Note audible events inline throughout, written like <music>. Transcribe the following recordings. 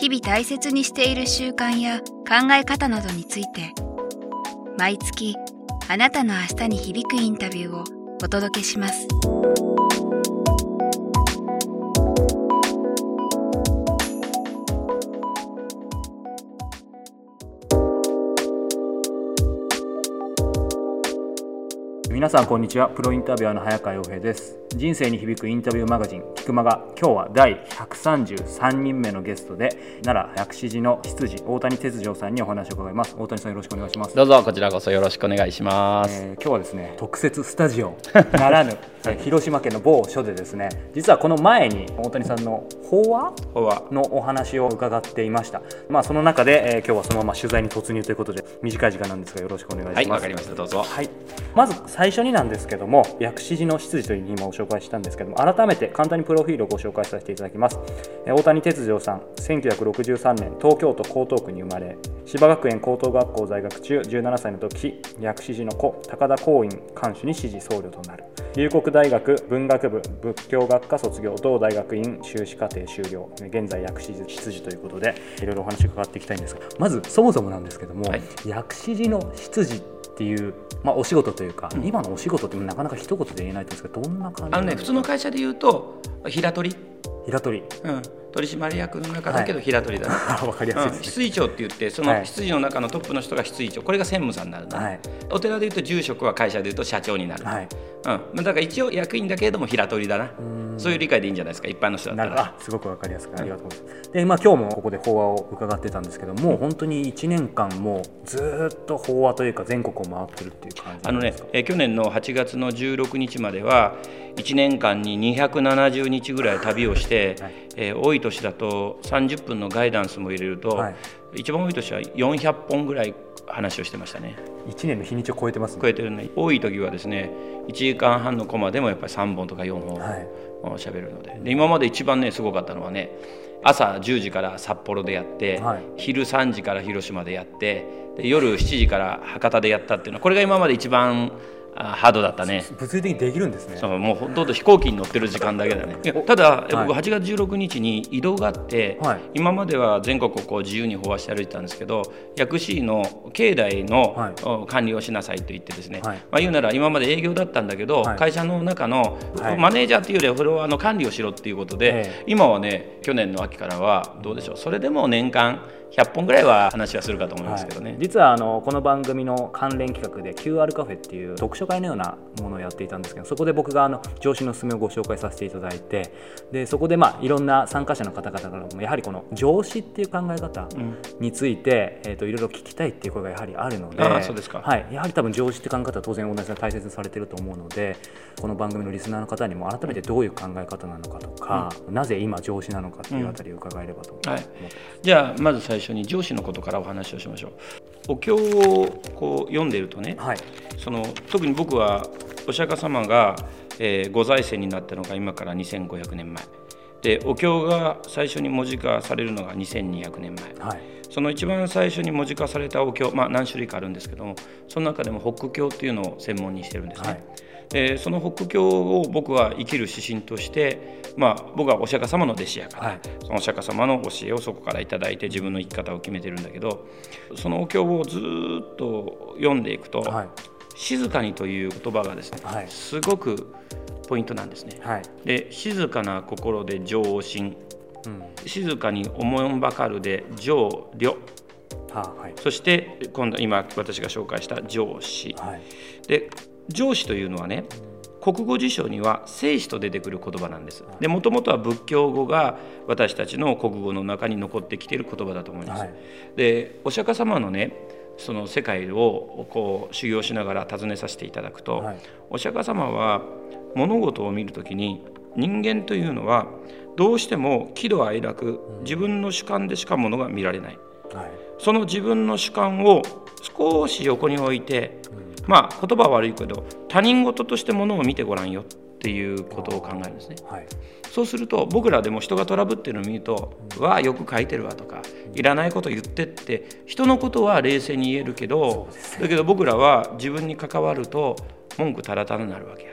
日々大切にしている習慣や考え方などについて毎月あなたの明日に響くインタビューをお届けします。皆さんこんにちは。プロインタビュアーの早川洋平です。人生に響くインタビューマガジン「菊間」が今日は第133人目のゲストで奈良薬師寺の執事大谷哲丈さんにお話を伺います。大谷さんよろしくお願いします。どうぞこちらこそよろしくお願いします、えー、今日はですね特設スタジオならぬ広島県の某所でですね実はこの前に大谷さんの法話？のお話を伺っていました。まあその中で、えー、今日はそのまま取材に突入ということで短い時間なんですがよろしくお願いします。はいわかりました。どうぞ。はい。まず最最初になんですけども薬師寺の執事という今ご紹介したんですけども改めて簡単にプロフィールをご紹介させていただきます。大谷哲丈さん1963年東京都江東区に生まれ芝学園高等学校在学中17歳の時薬師寺の子高田光院監修に支持僧侶となる龍谷大学文学部仏教学科卒業同大学院修士課程修了現在薬師寺執事ということでいろいろお話伺っていきたいんですがまずそもそもなんですけども、はい、薬師寺の執事っていう、まあ、お仕事というか、うん、今のお仕事ってなかなか一言で言えないんですけどどんな感じあのね普通の会社で言うと平取り。平取り、うん、取締役の中だけど平取りだ、はい、わかりやすい、ね、執事長って言ってその執事の中のトップの人が執事長これが専務さんになるな、はい、お寺でいうと住職は会社でいうと社長になる、はい。うん、だから一応役員だけれども平取りだな。そういう理解でいいんじゃないですか。一般の人だったら。すごくわかりやすくありがとうございます、うん、で、まあ、今日もここで法話を伺ってたんですけども、うん、本当に1年間もずっと法話というか全国を回ってるっていう感じあのね、え去年の8月の16日までは1年間に270日ぐらい旅をして、はい、えー、多い年だと30分のガイダンスも入れると、はい、一番多い年は400本ぐらい話をしてましたね。1年の日にちを超えてます、ね、超えてるね。多い時はですね1時間半のコマでもやっぱり3本とか4本喋、るので。で今まで一番ねすごかったのはね朝10時から札幌でやって、はい、昼3時から広島でやってで夜7時から博多でやったっていうのはこれが今まで一番ハードだったね。物理的にできるんですね。そうもうほとんど飛行機に乗ってる時間だけだね。ただ、僕8月16日に移動があって、はい、今までは全国をこう自由に飽和して歩いてたんですけど薬師の境内の管理をしなさいと言ってですね、はい、まあ、言うなら今まで営業だったんだけど、はい、会社の中のマネージャーっていうよりはフロアの管理をしろっていうことで、今はね去年の秋からはどうでしょう。それでも年間100本ぐらいは話はするかと思いますけどね、はい、実はあのこの番組の関連企画で QR カフェっていう読書会のようなものをやっていたんですけどそこで僕があの上司のすすめをご紹介させていただいてでそこでまあいろんな参加者の方々からもやはりこの上司っていう考え方について、うん、えーと、いろいろ聞きたいっていう声がやはりあるのであそうですか、はい、やはり多分上司って考え方は当然同じで大切にされてると思うのでこの番組のリスナーの方にも改めてどういう考え方なのかとか、うん、なぜ今上司なのかっていうあたりを伺えればと思って。ます、うん。はい、じゃあまず最初に上司のことからお話をしましょう。お経をこう読んでいるとね、はい、その特に僕はお釈迦様が、えー、ご在世になったのが今から2500年前。でお経が最初に文字化されるのが2200年前、はい、その一番最初に文字化されたお経、まあ、何種類かあるんですけどもその中でも北経っていうのを専門にしてるんですね。はいでその北教を僕は生きる指針として、まあ、僕はお釈迦様の弟子やから、はい、そのお釈迦様の教えをそこから頂いて自分の生き方を決めてるんだけどそのお経をずっと読んでいくと、はい、静かにという言葉がですね、はい、すごくポイントなんですね。で静かな心で上心、うん、静かに思んばかるで上慮はあはい、そして今度今私が紹介した上司、はい、で上司というのはね国語辞書には聖子と出てくる言葉なんです。でもともとは仏教語が私たちの国語の中に残ってきている言葉だと思います、はい、でお釈迦様のねその世界をこう修行しながら尋ねさせていただくと、はい、お釈迦様は物事を見るときに人間というのはどうしても喜怒哀楽自分の主観でしかものが見られない、はい、その自分の主観を少し横に置いて、うん、まあ言葉は悪いけど他人事としてものを見てごらんよっていうことを考えるんですね、はい、そうすると僕らでも人がトラブってるのを見ると「うん、わあよく書いてるわ」とか「いらないこと言って」って人のことは冷静に言えるけど、だけど僕らは自分に関わると文句たらたらになるわけや。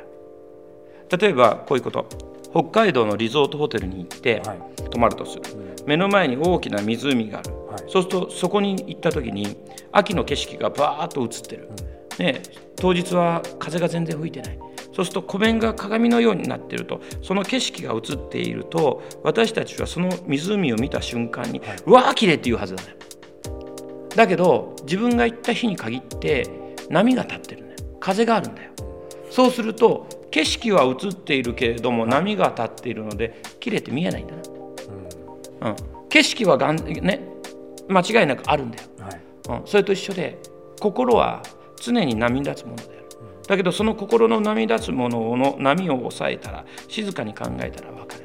例えばこういうこと。北海道のリゾートホテルに行って泊まるとする、目の前に大きな湖がある、はい、そうするとそこに行った時に秋の景色がバーッと映ってる、ね、当日は風が全然吹いてない。そうすると湖面が鏡のようになっているとその景色が映っていると私たちはその湖を見た瞬間に、はい、うわー綺麗って言うはずだねだけど自分が行った日に限って波が立ってるね風があるんだよ。そうすると景色は映っているけれども波が立っているので綺麗って見えないんだな、うん、景色はがん、ね、間違いなくあるんだよ、はい、うん、それと一緒で心は常に波立つものである、だけどその心の波立つものの波を抑えたら静かに考えたら分かる、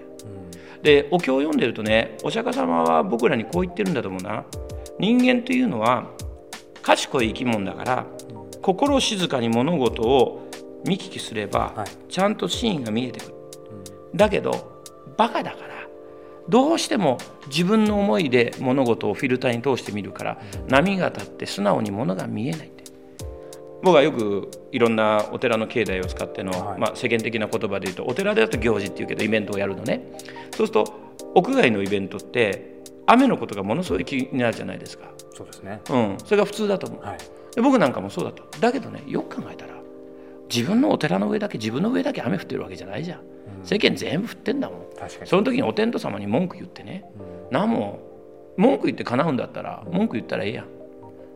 うん、でお経を読んでるとねお釈迦様は僕らにこう言ってるんだと思うな。人間というのは賢い生き物だから、心静かに物事を見聞きすれば、ちゃんと真意が見えてくる、だけどバカだからどうしても自分の思いで物事をフィルターに通して見るから、波が立って素直に物が見えない僕はよくいろんなお寺の境内を使っての、はい、まあ、世間的な言葉で言うとお寺でだと行事っていうけどイベントをやるのね。そうすると屋外のイベントって雨のことがものすごい気になるじゃないですか。そうですね、うん、それが普通だと思う、はい、で僕なんかもそうだと。だけどねよく考えたら自分のお寺の上だけ自分の上だけ雨降ってるわけじゃないじゃん、うん、世間全部降ってんだもん。その時にお天道様に文句言ってね、うん、何も文句言って叶うんだったら文句言ったらええやん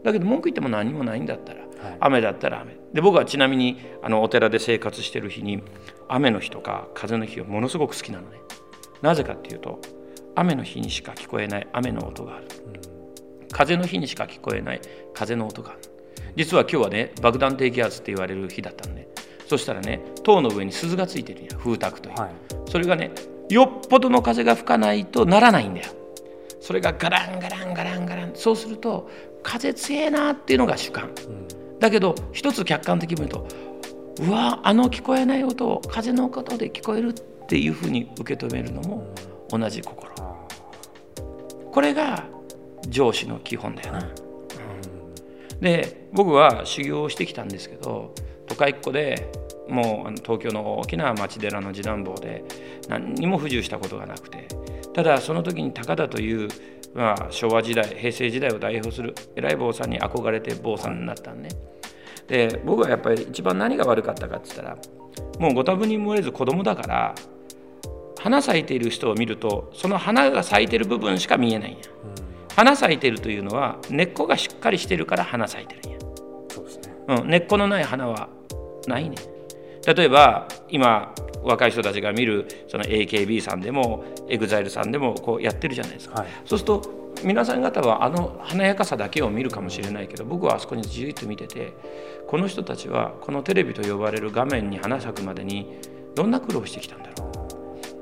だけど文句言っても何もないんだったら、はい、雨だったら雨。で僕はちなみにあのお寺で生活してる日に雨の日とか風の日をものすごく好きなのね。なぜかっていうと雨の日にしか聞こえない雨の音がある、うん、風の日にしか聞こえない風の音がある。実は今日はね爆弾低気圧って言われる日だったのね。そしたらね塔の上に鈴がついてるんや風卓という、はい、それがねよっぽどの風が吹かないとならないんだよ。それがガランガランガランガラン。そうすると風強えなっていうのが主観、うん、だけど一つ客観的に見るとうわあの聞こえない音を風の音で聞こえるっていうふうに受け止めるのも同じ心、うん、これが上司の基本だよな、うん。で僕は修行をしてきたんですけど都会っ子でもう東京の大きな町寺の次男坊で何にも不自由したことがなくてただその時に高田という、まあ、昭和時代平成時代を代表する偉い坊さんに憧れて坊さんになったんね。で僕はやっぱり一番何が悪かったかって言ったらもうご多分に漏れず子供だから花咲いている人を見るとその花が咲いてる部分しか見えないんや、うん。花咲いてるというのは根っこがしっかりしてるから花咲いてるんや。ね、うん、根っこのない花はないね例えば今若い人たちが見るその AKB さんでも EXILE さんでもこうやってるじゃないですか、はい、そうすると皆さん方はあの華やかさだけを見るかもしれないけど僕はあそこにじっと見ててこの人たちはこのテレビと呼ばれる画面に花咲くまでにどんな苦労してきたんだろ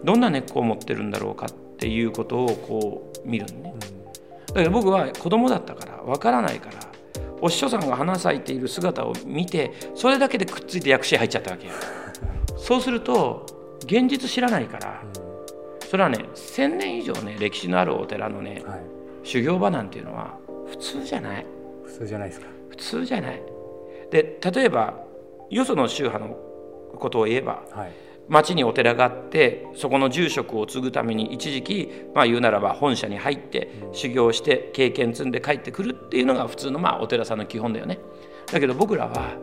う。どんな根っこを持ってるんだろうかっていうことをこう見るん。だけど僕は子供だったからわからないからお師匠さんが花咲いている姿を見てそれだけでくっついて薬師入っちゃったわけよ <laughs> そうすると現実知らないからそれはね1,000年以上ね歴史のあるお寺のね、はい、修行場なんていうのは普通じゃない。普通じゃないですか。普通じゃない。で例えばよその宗派のことを言えば、はい町にお寺があってそこの住職を継ぐために一時期まあ言うならば本社に入って修行して経験積んで帰ってくるっていうのが普通のまあお寺さんの基本だよね。だけど僕らは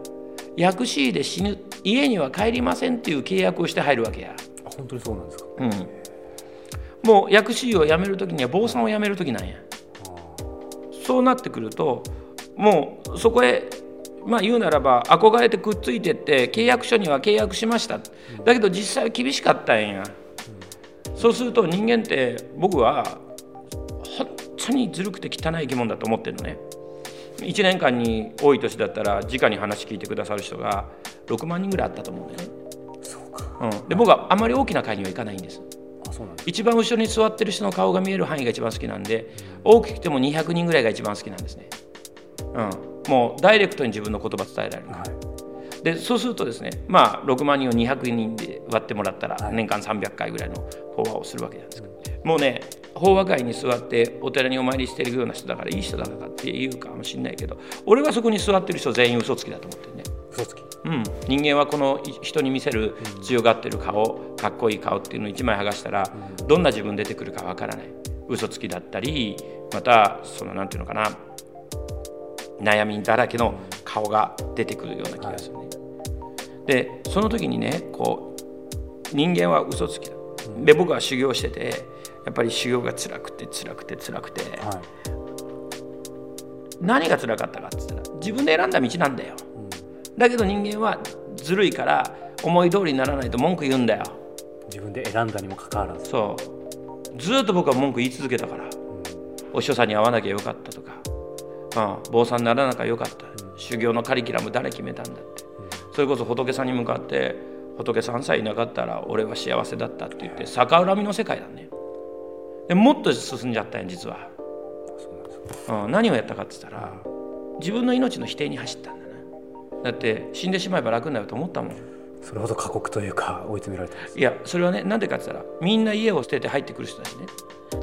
薬師で死ぬ家には帰りませんっていう契約をして入るわけや。本当にそうなんですか、うん、もう薬師を辞める時には坊さんを辞める時なんや。そうなってくるともうそこへまあ言うならば憧れてくっついてって契約書には契約しました。だけど実際は厳しかったんや。そうすると人間って僕は本当にずるくて汚い生き物だと思ってるのね。1年間に多い年だったら直に話聞いてくださる人が6万人ぐらいあったと思うんだよね。そうか。うん、で僕はあまり大きな会には行かないんです。一番後ろに座ってる人の顔が見える範囲が一番好きなんで大きくても200人ぐらいが一番好きなんですね、うん、もうダイレクトに自分の言葉伝えられる、はい、でそうするとですねまあ6万人を200人で割ってもらったら年間300回ぐらいの法話をするわけなんですけど、もうね法話会に座ってお寺にお参りしてるような人だからいい人だからって言うかもしれないけど俺はそこに座ってる人全員嘘つきだと思ってるね。嘘つき、うん、人間はこの人に見せる強がってる顔かっこいい顔っていうのを1枚剥がしたらどんな自分出てくるかわからない。嘘つきだったりまたその何て言うのかな悩みだらけの顔が出てくるような気がするね。でその時にねこう人間は嘘つきだ。で僕は修行しててやっぱり修行が辛くて辛くて辛くて、はい、何が辛かったかって言ったら自分で選んだ道なんだよ、うん、だけど人間はずるいから思い通りにならないと文句言うんだよ。自分で選んだにもかかわらず。そう。ずっと僕は文句言い続けたから、うん、お師匠さんに会わなきゃよかったとか、うん、坊さんにならなきゃよかった、うん、修行のカリキュラム誰決めたんだって、それこそ仏さんに向かって仏さんさえいなかったら俺は幸せだったって言って逆恨みの世界だね。でもっと進んじゃったん実は、うん、何をやったかって言ったら自分の命の否定に走ったんだな。だって死んでしまえば楽になると思ったもん。それほど過酷というか追い詰められていやそれはねなんでかって言ったらみんな家を捨てて入ってくる人たちね。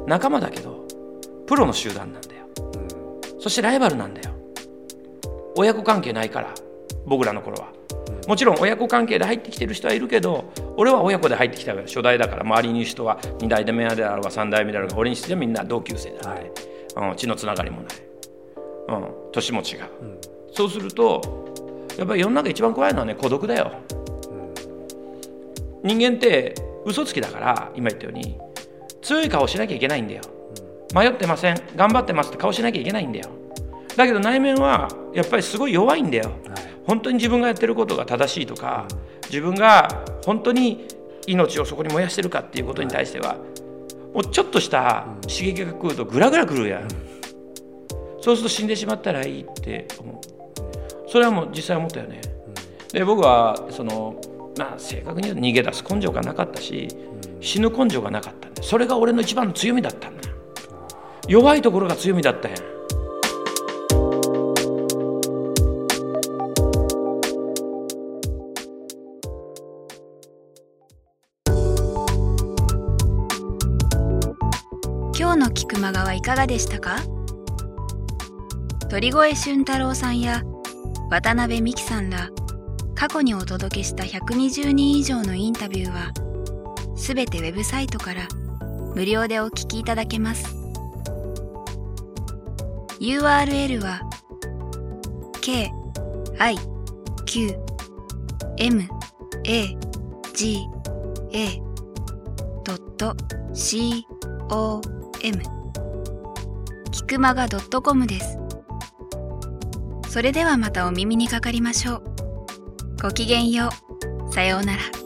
仲間だけどプロの集団なんだよ、うん、そしてライバルなんだよ。親子関係ないから僕らの頃は。もちろん親子関係で入ってきてる人はいるけど俺は親子で入ってきたから初代だから周りにいる人は2代目であろうが3代目であろうが俺にしてはみんな同級生だ、はい。うん、血のつながりもない、うん、年も違う、うん、そうするとやっぱり世の中一番怖いのはね孤独だよ、うん、人間って嘘つきだから今言ったように強い顔しなきゃいけないんだよ、迷ってません。頑張ってますって顔しなきゃいけないんだよ。だけど内面はやっぱりすごい弱いんだよ、はい。本当に自分がやってることが正しいとか自分が本当に命をそこに燃やしてるかっていうことに対してはもうちょっとした刺激が来るとグラグラくるやん。そうすると死んでしまったらいいって思う。それはもう実際思ったよね。で僕はそのまあ正確に言うと逃げ出す根性がなかったし死ぬ根性がなかったんでそれが俺の一番の強みだったんだ弱いところが強みだったやん。熊川いかがでしたか？鳥越俊太郎さんや渡辺美樹さんら過去にお届けした120人以上のインタビューはすべてウェブサイトから無料でお聞きいただけます。URL は k i q m a g a c o m くまが .com です。それではまたお耳にかかりましょう。ごきげんよう。さようなら。